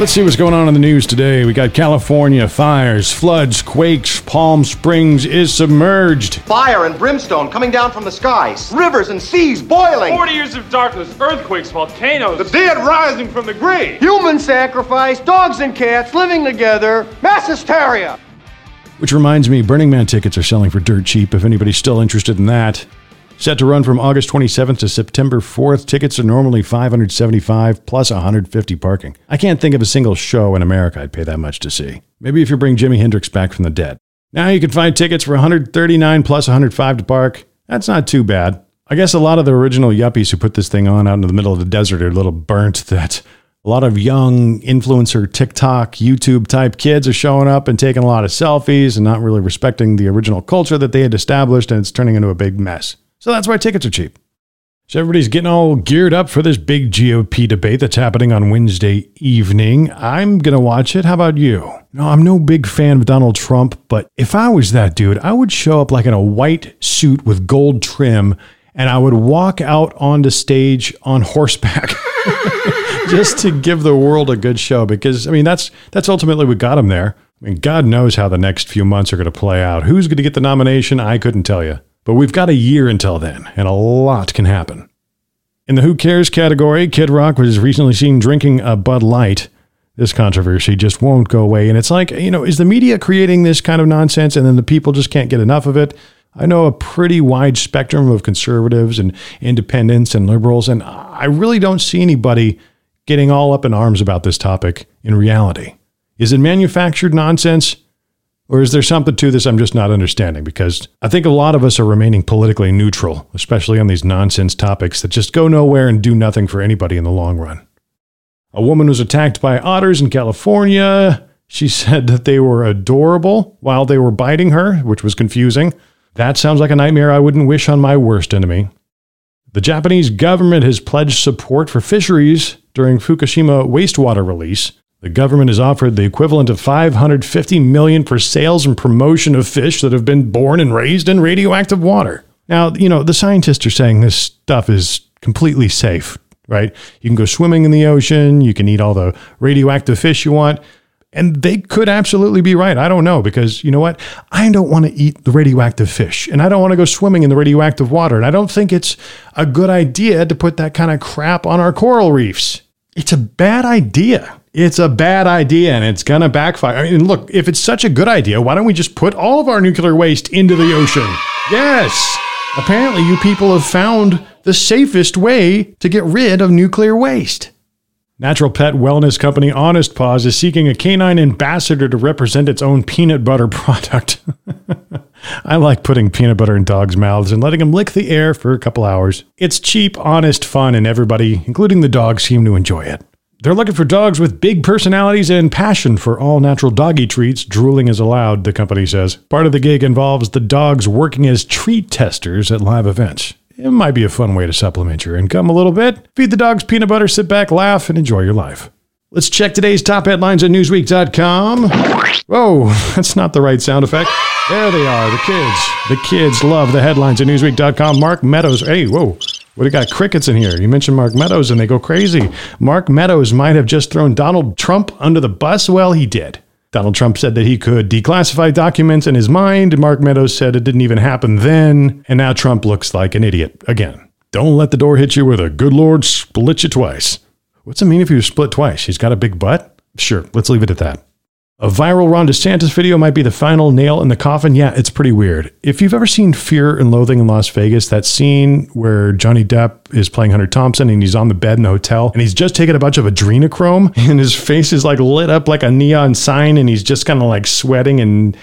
Let's see what's going on in the news today. We got California fires, floods, quakes, Palm Springs is submerged. Fire and brimstone coming down from the skies, rivers and seas boiling. 40 years of darkness, earthquakes, volcanoes. The dead rising from the grave. Human sacrifice, dogs and cats living together, mass hysteria. Which reminds me, Burning Man tickets are selling for dirt cheap if anybody's still interested in that. Set to run from August 27th to September 4th. Tickets are normally 575 plus 150 parking. I can't think of a single show in America I'd pay that much to see. Maybe if you bring Jimi Hendrix back from the dead. Now you can find tickets for 139 plus 105 to park. That's not too bad. I guess a lot of the original yuppies who put this thing on out in the middle of the desert are a little burnt that a lot of young influencer TikTok, YouTube type kids are showing up and taking a lot of selfies and not really respecting the original culture that they had established, and it's turning into a big mess. So that's why tickets are cheap. So everybody's getting all geared up for this big GOP debate that's happening on Wednesday evening. I'm going to watch it. How about you? No, I'm no big fan of Donald Trump, but if I was that dude, I would show up like in a white suit with gold trim and I would walk out onto stage on horseback. just to give the world a good show because I mean that's that's ultimately what got him there. I mean, God knows how the next few months are going to play out. Who's going to get the nomination? I couldn't tell you. But we've got a year until then, and a lot can happen. In the Who Cares category, Kid Rock was recently seen drinking a Bud Light. This controversy just won't go away. And it's like, you know, is the media creating this kind of nonsense and then the people just can't get enough of it? I know a pretty wide spectrum of conservatives and independents and liberals, and I really don't see anybody getting all up in arms about this topic in reality. Is it manufactured nonsense? Or is there something to this I'm just not understanding? Because I think a lot of us are remaining politically neutral, especially on these nonsense topics that just go nowhere and do nothing for anybody in the long run. A woman was attacked by otters in California. She said that they were adorable while they were biting her, which was confusing. That sounds like a nightmare I wouldn't wish on my worst enemy. The Japanese government has pledged support for fisheries during Fukushima wastewater release. The government has offered the equivalent of 550 million for sales and promotion of fish that have been born and raised in radioactive water. Now, you know, the scientists are saying this stuff is completely safe, right? You can go swimming in the ocean, you can eat all the radioactive fish you want. And they could absolutely be right. I don't know because you know what? I don't want to eat the radioactive fish and I don't want to go swimming in the radioactive water. And I don't think it's a good idea to put that kind of crap on our coral reefs. It's a bad idea. It's a bad idea and it's going to backfire. I mean, look, if it's such a good idea, why don't we just put all of our nuclear waste into the ocean? Yes. Apparently, you people have found the safest way to get rid of nuclear waste. Natural pet wellness company Honest Paws is seeking a canine ambassador to represent its own peanut butter product. I like putting peanut butter in dogs' mouths and letting them lick the air for a couple hours. It's cheap, honest fun, and everybody, including the dogs, seem to enjoy it. They're looking for dogs with big personalities and passion for all natural doggy treats. Drooling is allowed, the company says. Part of the gig involves the dogs working as treat testers at live events. It might be a fun way to supplement your income a little bit. Feed the dogs peanut butter, sit back, laugh, and enjoy your life. Let's check today's top headlines at Newsweek.com. Whoa, that's not the right sound effect. There they are, the kids. The kids love the headlines at Newsweek.com. Mark Meadows. Hey, whoa. Do got crickets in here? You mentioned Mark Meadows and they go crazy. Mark Meadows might have just thrown Donald Trump under the bus. Well, he did. Donald Trump said that he could declassify documents in his mind. Mark Meadows said it didn't even happen then. And now Trump looks like an idiot again. Don't let the door hit you with a good Lord split you twice. What's it mean if you split twice? He's got a big butt? Sure, let's leave it at that. A viral Ron DeSantis video might be the final nail in the coffin. Yeah, it's pretty weird. If you've ever seen Fear and Loathing in Las Vegas, that scene where Johnny Depp is playing Hunter Thompson and he's on the bed in the hotel and he's just taken a bunch of adrenochrome and his face is like lit up like a neon sign and he's just kind of like sweating and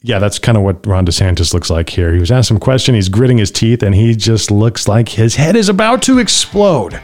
yeah, that's kind of what Ron DeSantis looks like here. He was asked some question, he's gritting his teeth and he just looks like his head is about to explode.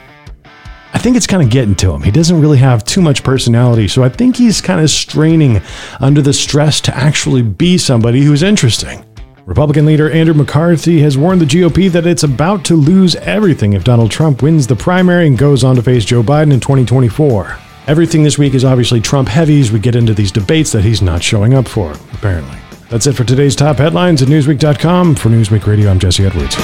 I think it's kind of getting to him. He doesn't really have too much personality, so I think he's kind of straining under the stress to actually be somebody who's interesting. Republican leader Andrew McCarthy has warned the GOP that it's about to lose everything if Donald Trump wins the primary and goes on to face Joe Biden in 2024. Everything this week is obviously Trump heavy as we get into these debates that he's not showing up for, apparently. That's it for today's top headlines at Newsweek.com. For Newsweek Radio, I'm Jesse Edwards.